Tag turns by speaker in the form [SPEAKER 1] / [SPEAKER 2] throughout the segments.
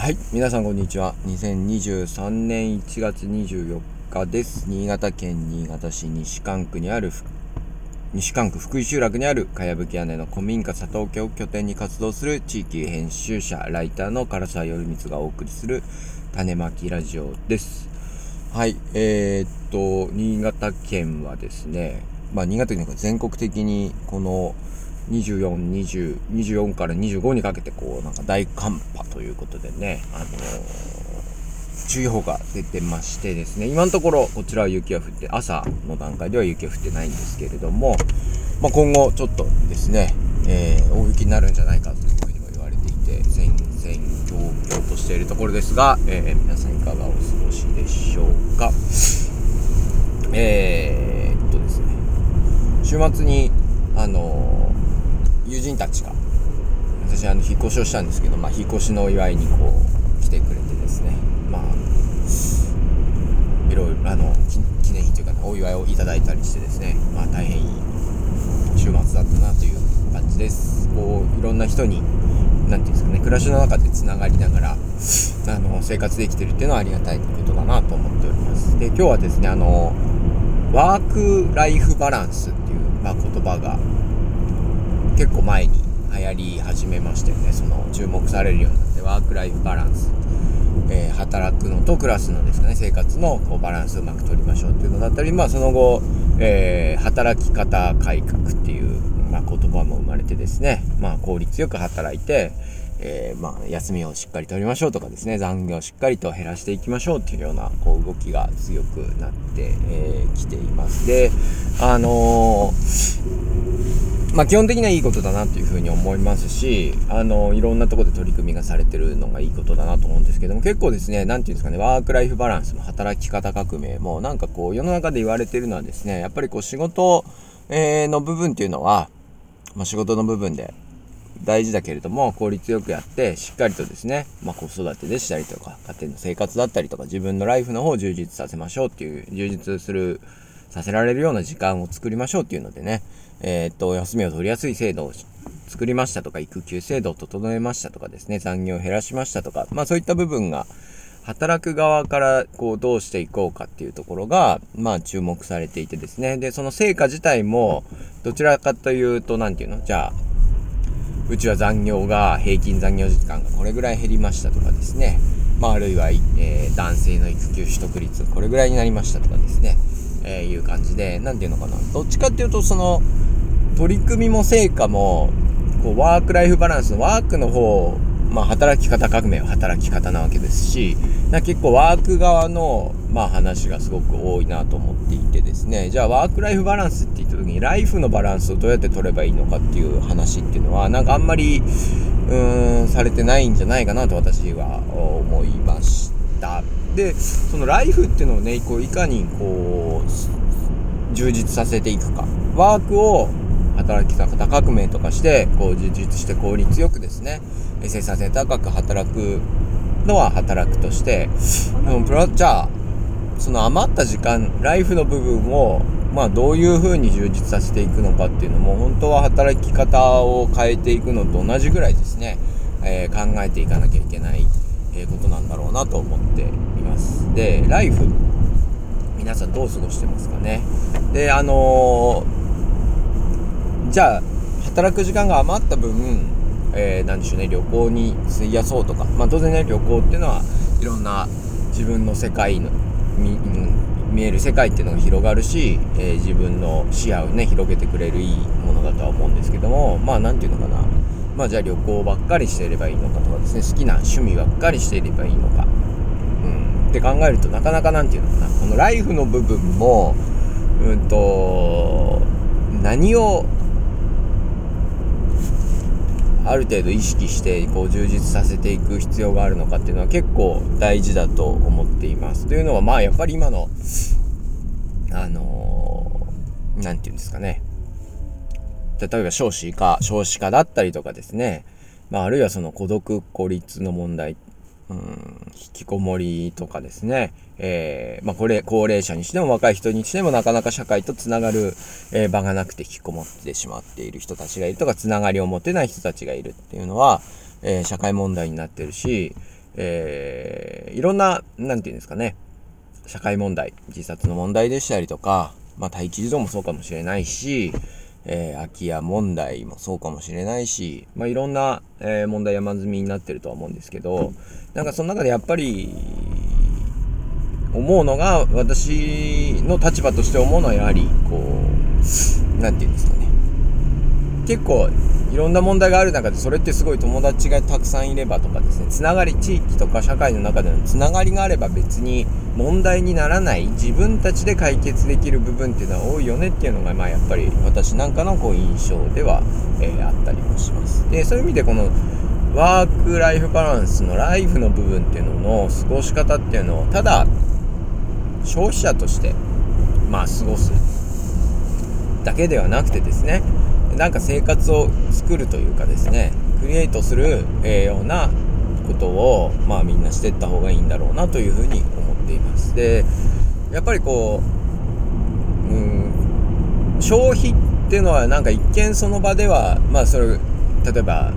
[SPEAKER 1] はい、皆さんこんにちは。2023年1月24日です。新潟県新潟市西館区にある西館区福井集落にあるかやぶき屋根の古民家佐藤家を拠点に活動する地域編集者、ライターの唐沢頼光がお送りする種まきラジオです。はい、えー、っと、新潟県はですね、まあ新潟県が全国的にこの24、20、24から25にかけてこうなんか大寒波ということでね、あのー注意報が出てましてですね、今のところこちらは雪が降って、朝の段階では雪が降ってないんですけれども、まあ、今後ちょっとですね、えー大雪になるんじゃないかというふうにも言われていて、戦々恐々としているところですが、えー皆さんいかがお過ごしでしょうか。えー、っとですね、週末に、あの友人たちが、私、あの、引っ越しをしたんですけど、まあ、引っ越しのお祝いにこう、来てくれてですね、まあ、いろいろ、あの、記念品というか、お祝いをいただいたりしてですね、まあ、大変いい週末だったなという感じです。こう、いろんな人に、なんていうんですかね、暮らしの中でつながりながら、あの、生活できてるっていうのはありがたいことだなと思っております。で、今日はですね、あの、ワークライフバランスっていう、まあ、言葉が結構前に流行り始めましたよね。その注目されるようになって、ワークライフバランス。えー働くのと暮らすのですかね、生活のこうバランスをうまく取りましょうっていうのだったり、まあその後、えー働き方改革っていう、まあ、言葉も生まれてですね、まあ効率よく働いて、えーまあ休みをしっかり取りましょうとかですね、残業をしっかりと減らしていきましょうっていうようなこう動きが強くなってき、えー来ています。で、あのーまあ基本的にはいいことだなというふうに思いますし、あの、いろんなところで取り組みがされてるのがいいことだなと思うんですけども、結構ですね、なんていうんですかね、ワークライフバランスの働き方革命も、なんかこう、世の中で言われてるのはですね、やっぱりこう、仕事、えーの部分っていうのは、まあ仕事の部分で大事だけれども、効率よくやって、しっかりとですね、まあ子育てでしたりとか、家庭の生活だったりとか、自分のライフの方を充実させましょうっていう、充実する、させられるような時間を作りましょうっていうのでね、えーっと、休みを取りやすい制度を作りましたとか、育休制度を整えましたとかですね、残業を減らしましたとか、まあそういった部分が、働く側からこうどうしていこうかっていうところが、まあ注目されていてですね、で、その成果自体も、どちらかというと、なんていうの？じゃあ、うちは残業が、平均残業時間がこれぐらい減りましたとかですね。まあ、あるいは、えー男性の育休取得率これぐらいになりましたとかですね。えーいう感じで、なんていうのかな。どっちかっていうと、その、取り組みも成果も、こう、ワークライフバランスのワークの方、まあ、働き方革命は働き方なわけですし、な結構ワーク側の、まあ、話がすごく多いなと思っていてですね、じゃあワークライフバランスって言った時に、ライフのバランスをどうやって取ればいいのかっていう話っていうのは、なんかあんまり、うーん、されてないんじゃないかなと私は思いました。で、そのライフっていうのをね、こういかにこう、充実させていくか。ワークを働き方革命とかして、こう充実して効率よくですね、生産性高く働くのは働くとして、でもプラじゃあ、その余った時間、ライフの部分を、まあどういう風に充実させていくのかっていうのも、本当は働き方を変えていくのと同じぐらいですね、えー考えていかなきゃいけない、ことなんだろうなと思ってい。で、ライフ、皆さんどう過ごしてますかね？で、あのーじゃあ、働く時間が余った分、えー、なんでしょうね、旅行に費やそうとか、まあ当然ね、旅行っていうのはいろんな自分の世界の、み見える世界っていうのが広がるし、えー自分の視野をね、広げてくれるいいものだとは思うんですけども、まあなんていうのかな、まあじゃあ旅行ばっかりしていればいいのかとかですね、好きな趣味ばっかりしていればいいのか、って考えるとなかなかなんていうのかな、このライフの部分も、うんと、何をある程度意識してこう充実させていく必要があるのかっていうのは結構大事だと思っています。というのはまあやっぱり今のあのーていうんですかね。例えば少子化少子化だったりとかですね。まああるいはその孤独孤立の問題。うん引きこもりとかですね、えーまあ、これ、高齢者にしても若い人にしてもなかなか社会とつながる、えー場がなくて引きこもってしまっている人たちがいるとか、つながりを持てない人たちがいるっていうのは、えー社会問題になってるし、え、いろんな、なんていうんですかね、社会問題、自殺の問題でしたりとか、まあ、待機児童もそうかもしれないし、えー、空き家問題もそうかもしれないし、まあ、いろんな、えー、問題山積みになってるとは思うんですけど、なんかその中でやっぱり、思うのが、私の立場として思うのはやはり、こう、何て言うんですかね。結構、いろんな問題がある中で、それってすごい友達がたくさんいればとかですね、つながり、地域とか社会の中でのつながりがあれば別に問題にならない、自分たちで解決できる部分っていうのは多いよねっていうのが、まあやっぱり私なんかのこう印象では、えー、あったりもします。で、そういう意味でこの、ワークライフバランスのライフの部分っていうのの過ごし方っていうのを、ただ、消費者として、まあ過ごすだけではなくてですね、なんか生活を作るというかですねクリエイトする、えー、ようなことをまあみんなしていった方がいいんだろうなというふうに思っていますでやっぱりこううん消費っていうのはなんか一見その場ではまあそれ例えば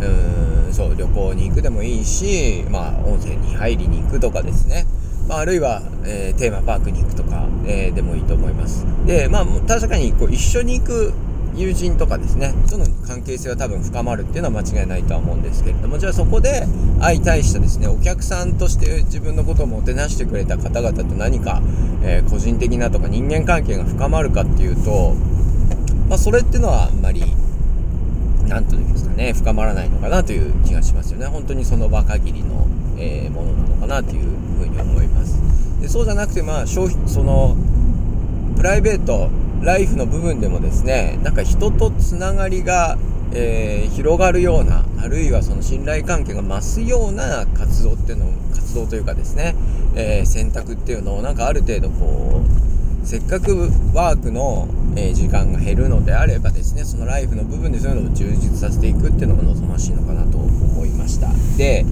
[SPEAKER 1] うんそう旅行に行くでもいいしまあ温泉に入りに行くとかですねまあ、あるいは、えー、テーマパークに行くとか、えー、でもいいと思います。で、まあ、確かにこう一緒に行く友人とかですねとの関係性は多分深まるっていうのは間違いないとは思うんですけれどもじゃあそこで相対してですねお客さんとして自分のことをもてなしてくれた方々と何か、えー、個人的なとか人間関係が深まるかっていうと、まあ、それっていうのはあんまり何というんですかね深まらないのかなという気がしますよね。本当にその場限りの、えー、ものなのかなというふうに思います。でそうじゃなくてまあ消費そのプライベートライフの部分でもですねなんか人とつながりが、えー、広がるようなあるいはその信頼関係が増すような活動っていうの活動というかですね、えー、選択っていうのをなんかある程度こうせっかくワークの、えー、時間が減るのであればですねそのライフの部分でそういうのを充実させていくっていうのが望ましいのかなと思いました。で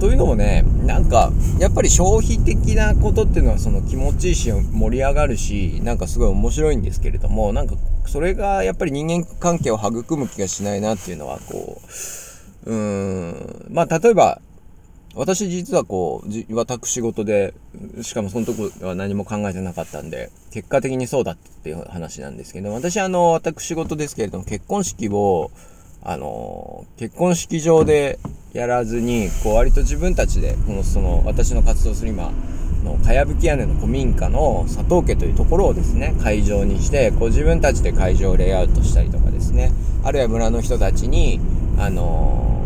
[SPEAKER 1] というのもね、なんか、やっぱり消費的なことっていうのはその気持ちいいし、盛り上がるし、なんかすごい面白いんですけれども、なんか、それがやっぱり人間関係を育む気がしないなっていうのは、こう、うーん、まあ、例えば、私実はこう、私事で、しかもそのとこは何も考えてなかったんで、結果的にそうだっていう話なんですけど、私あの、私事ですけれども、結婚式を、あの結婚式場でやらずにこう割と自分たちでこのその私の活動する今のかやぶき屋根の古民家の佐藤家というところをですね会場にしてこう自分たちで会場をレイアウトしたりとかですねあるいは村の人たちにあの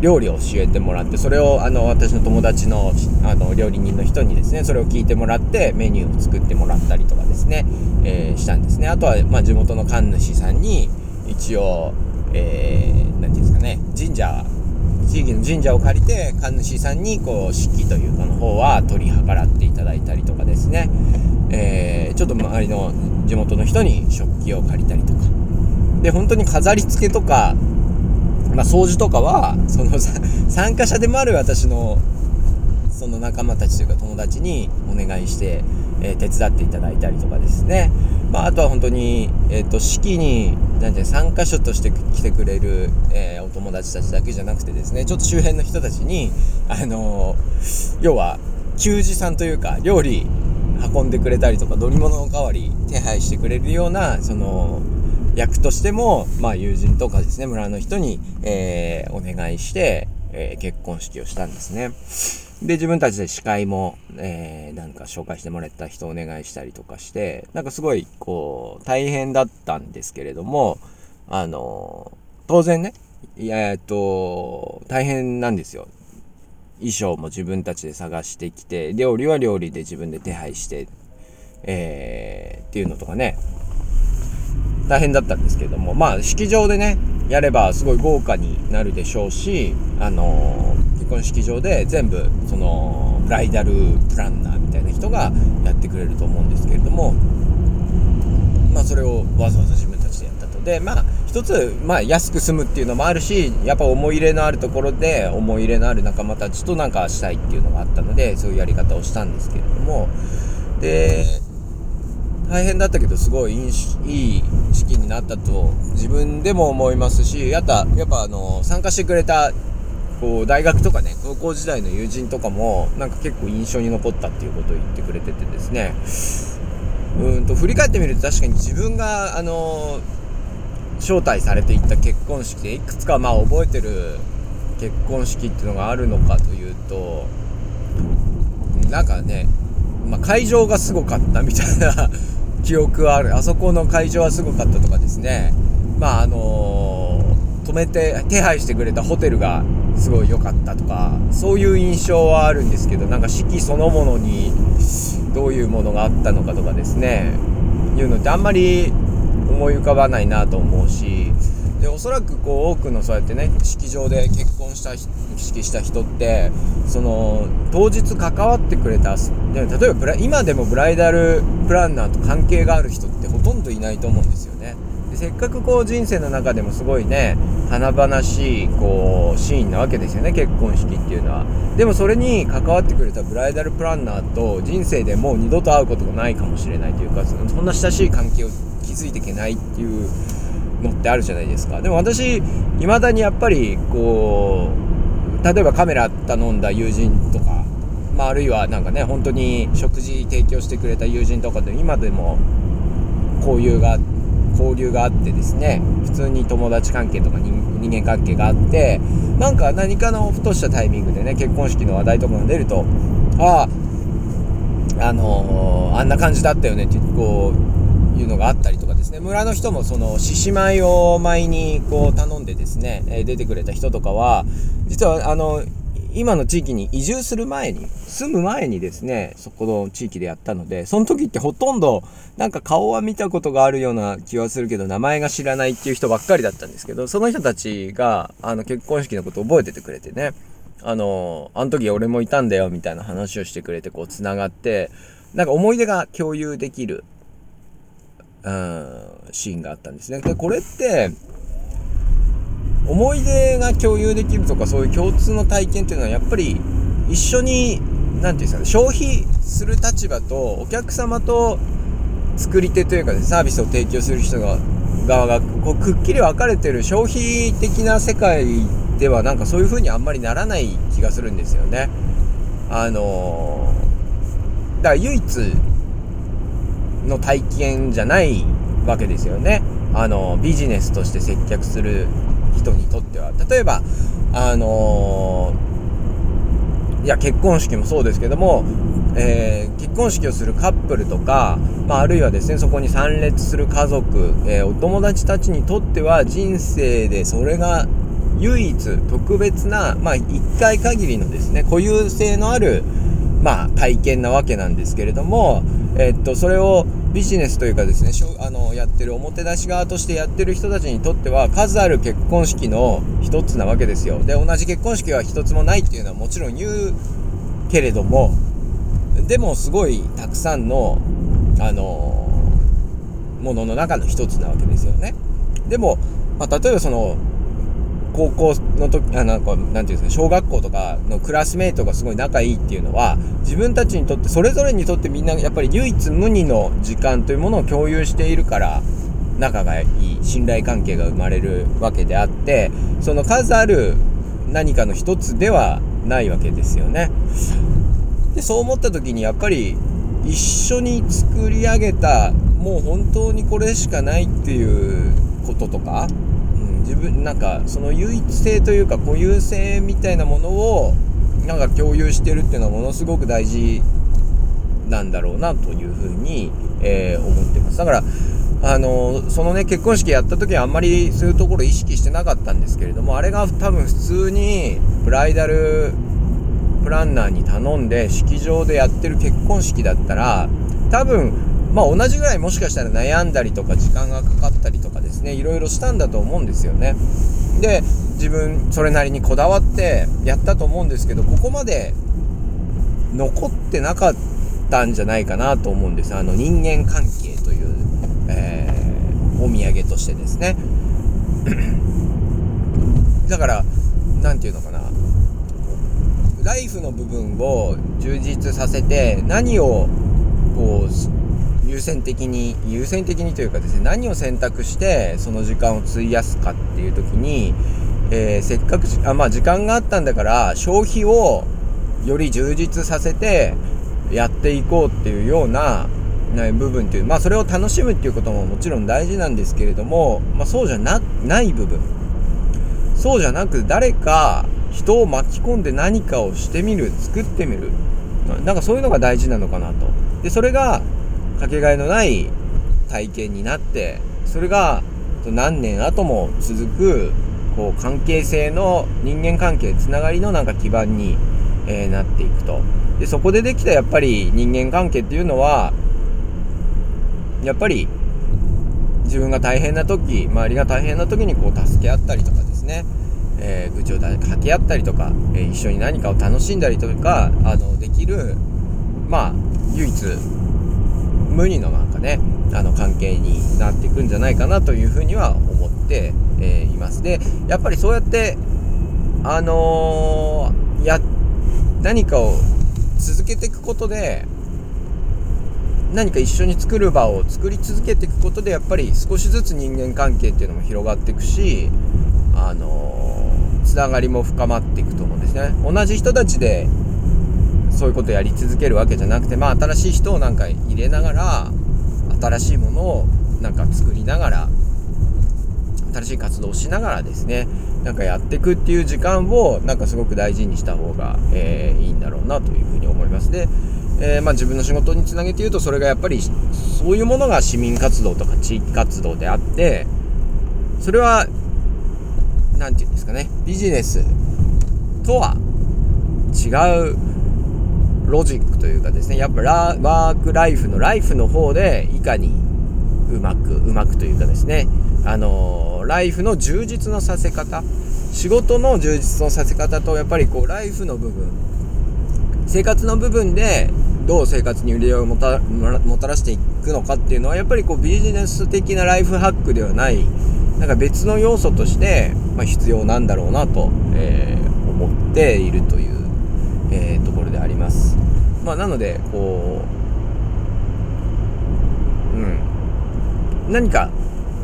[SPEAKER 1] 料理を教えてもらってそれをあの私の友達のあの料理人の人にですねそれを聞いてもらってメニューを作ってもらったりとかですね、えー、したんですね。あとは、まあ、地元の神主さんに一応、えー、ていうんですかね、神社、地域の神社を借りて、神主さんに、こう、式というかの方は取り計らっていただいたりとかですね、えー、ちょっと周りの地元の人に食器を借りたりとか。で、本当に飾り付けとか、まあ、掃除とかは、その、参加者でもある私の、その仲間たちというか友達にお願いして、えー、手伝っていただいたりとかですね。まあ、あとは本当に、えっ、ー、と、式に、なんて参加者として来てくれる、えー、お友達たちだけじゃなくてですね、ちょっと周辺の人たちに、あのー、要は、給仕さんというか、料理運んでくれたりとか、乗り物の代わり手配してくれるような、その、役としても、まあ、友人とかですね、村の人に、えー、お願いして、えー、結婚式をしたんですね。で、自分たちで司会も、えー、なんか紹介してもらった人をお願いしたりとかして、なんかすごい、こう、大変だったんですけれども、あの、当然ね、えっと、大変なんですよ。衣装も自分たちで探してきて、料理は料理で自分で手配して、えー、っていうのとかね、大変だったんですけども、まあ、式場でね、やればすごい豪華になるでしょうし、あの結婚式場で全部そのブライダルプランナーみたいな人がやってくれると思うんですけれどもまあそれをわざわざ自分たちでやったと。でまあ一つまあ安く済むっていうのもあるしやっぱ思い入れのあるところで思い入れのある仲間たちとなんかしたいっていうのがあったのでそういうやり方をしたんですけれども。で大変だったけどすごいいい式になったと自分でも思いますしやったやっぱあの参加してくれたこう大学とかね高校時代の友人とかもなんか結構印象に残ったっていうことを言ってくれててですね。うんと振り返ってみると確かに自分があの招待されていった結婚式でいくつかまあ覚えてる結婚式っていうのがあるのかというとなんかね、まあ、会場がすごかったみたいな記憶はある。あそこの会場はすごかったとかですね。まああのー、止めて手配してくれたホテルがすごい良かったとかそういう印象はあるんですけどなんか式そのものにどういうものがあったのかとかですね。いうのってあんまり思い浮かばないなと思うしでおそらくこう多くのそうやってね式場で結婚した式した人ってその当日関わってくれたで例えば今でもブライダルプランナーと関係がある人ってほとんどいないと思うんですよね。でせっかくこう人生の中でもすごいね華々しいこうシーンなわけですよね結婚式っていうのは。でもそれに関わってくれたブライダルプランナーと人生でもう二度と会うことがないかもしれないというかそんな親しい関係を築いていけないっていうのってあるじゃないですかでも私未だにやっぱりこう例えばカメラ頼んだ友人とか、まあ、あるいはなんかね本当に食事提供してくれた友人とかで今でも交流が交流があってですね普通に友達関係とか人間関係があってなんか何かのふとしたタイミングでね結婚式の話題とかが出るとあああのー、あんな感じだったよねってこういうのがあったりとかですね。村の人もその獅子舞を舞にこう頼んでですね、出てくれた人とかは実はあの今の地域に移住する前に住む前にですねそこの地域でやったのでその時ってほとんどなんか顔は見たことがあるような気はするけど名前が知らないっていう人ばっかりだったんですけどその人たちがあの結婚式のことを覚えててくれてねあのあの時俺もいたんだよみたいな話をしてくれてこうつながってなんか思い出が共有できるうん、シーンがあったんですね。で、これって、思い出が共有できるとか、そういう共通の体験っていうのは、やっぱり一緒に、何て言うんですかね、消費する立場と、お客様と作り手というか、ね、サービスを提供する人が、側が、こう、くっきり分かれてる消費的な世界では、なんかそういう風にあんまりならない気がするんですよね。あのー、だから唯一、の体験じゃないわけですよね。あの、ビジネスとして接客する人にとっては。例えば、あのー、いや、結婚式もそうですけども、えー、結婚式をするカップルとか、まあ、あるいはですね、そこに参列する家族、えー、お友達たちにとっては人生でそれが唯一特別な、まあ、1回限りのですね、固有性のある、まあ、体験なわけなんですけれども、えっと、それをビジネスというかですね、あの、やってる表出し側としてやってる人たちにとっては、数ある結婚式の一つなわけですよ。で、同じ結婚式は一つもないっていうのはもちろん言うけれども、でもすごいたくさんの、あのものの中の一つなわけですよね。でも、まあ、例えばその、高校の時、あなんか、なんていうんですか、小学校とかのクラスメイトがすごい仲いいっていうのは、自分たちにとって、それぞれにとってみんな、やっぱり唯一無二の時間というものを共有しているから、仲がいい、信頼関係が生まれるわけであって、その数ある何かの一つではないわけですよね。で、そう思った時に、やっぱり、一緒に作り上げた、もう本当にこれしかないっていうこととか、自分なんかその唯一性というか固有性みたいなものをなんか共有してるっていうのはものすごく大事なんだろうなというふうに、えー、思ってます。だからあのそのね結婚式やった時はあんまりそういうところ意識してなかったんですけれどもあれが多分普通にブライダルプランナーに頼んで式場でやってる結婚式だったら多分まあ同じぐらいもしかしたら悩んだりとか時間がかかったりとかですねいろいろしたんだと思うんですよね。で自分それなりにこだわってやったと思うんですけどここまで残ってなかったんじゃないかなと思うんです。あの人間関係という、えー、お土産としてですね。だから何て言うのかな。ライフの部分を充実させて何をこう優先的に優先的にというかですね何を選択してその時間を費やすかっていう時にえー、せっかくあ、まあ、時間があったんだから消費をより充実させてやっていこうっていうような部分っていうまあそれを楽しむっていうことももちろん大事なんですけれども、まあ、そうじゃなない部分。そうじゃなく誰か人を巻き込んで何かをしてみる作ってみる。なんかそういうのが大事なのかなと。でそれがかけがえのない体験になってそれが何年後も続くこう関係性の人間関係つながりのなんか基盤に、えー、なっていくと。でそこでできたやっぱり人間関係っていうのはやっぱり自分が大変な時周りが大変な時にこう助け合ったりとかですね、えー、愚痴を掛け合ったりとか、えー、一緒に何かを楽しんだりとかあのできるまあ唯一無二のなんかねあの関係になっていくんじゃないかなというふうには思って、えー、います。でやっぱりそうやってあのー、や何かを続けていくことで何か一緒に作る場を作り続けていくことでやっぱり少しずつ人間関係っていうのも広がっていくしあのー、つながりも深まっていくと思うんですね。同じ人たちでそういうことやり続けるわけじゃなくてまあ新しい人をなんか入れながら新しいものをなんか作りながら新しい活動をしながらですねなんかやっていくっていう時間をなんかすごく大事にした方が、えー、いいんだろうなというふうに思います。でえー、まあ、自分の仕事につなげて言うとそれがやっぱりそういうものが市民活動とか地域活動であってそれは何て言うんですかねビジネスとは違うロジックというかですねやっぱラワークライフのライフの方でいかにうまくうまくというかですねあの、ライフの充実のさせ方仕事の充実のさせ方とやっぱりこうライフの部分生活の部分でどう生活に売り上げをもたらしていくのかっていうのはやっぱりこうビジネス的なライフハックではないなんか別の要素として、まあ、必要なんだろうなと、えー、思っていると、えー、ところであります。まあ、なのでこう、うん、何か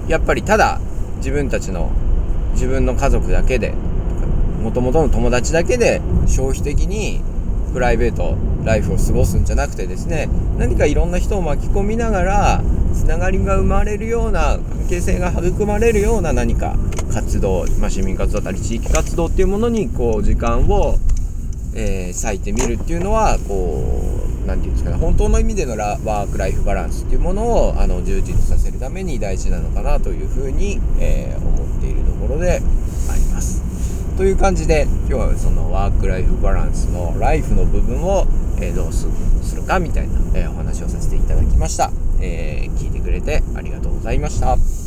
[SPEAKER 1] やっぱりただ自分たちの自分の家族だけでもともとの友達だけで消費的にプライベートライフを過ごすんじゃなくてですね何かいろんな人を巻き込みながらつながりが生まれるような関係性が育まれるような何か活動、まあ、市民活動だったり地域活動っていうものにこう時間を、えー、割いてみるっていうのはこう何て言うんですかね本当の意味でのラワーク・ライフ・バランスっていうものをあの充実させるために大事なのかなというふうに、えー、思っているところであります。という感じで今日はそのワークライフバランスのライフの部分を、えー、どうするかみたいな、え、お話をさせていただきました、え、聞いてくれてありがとうございました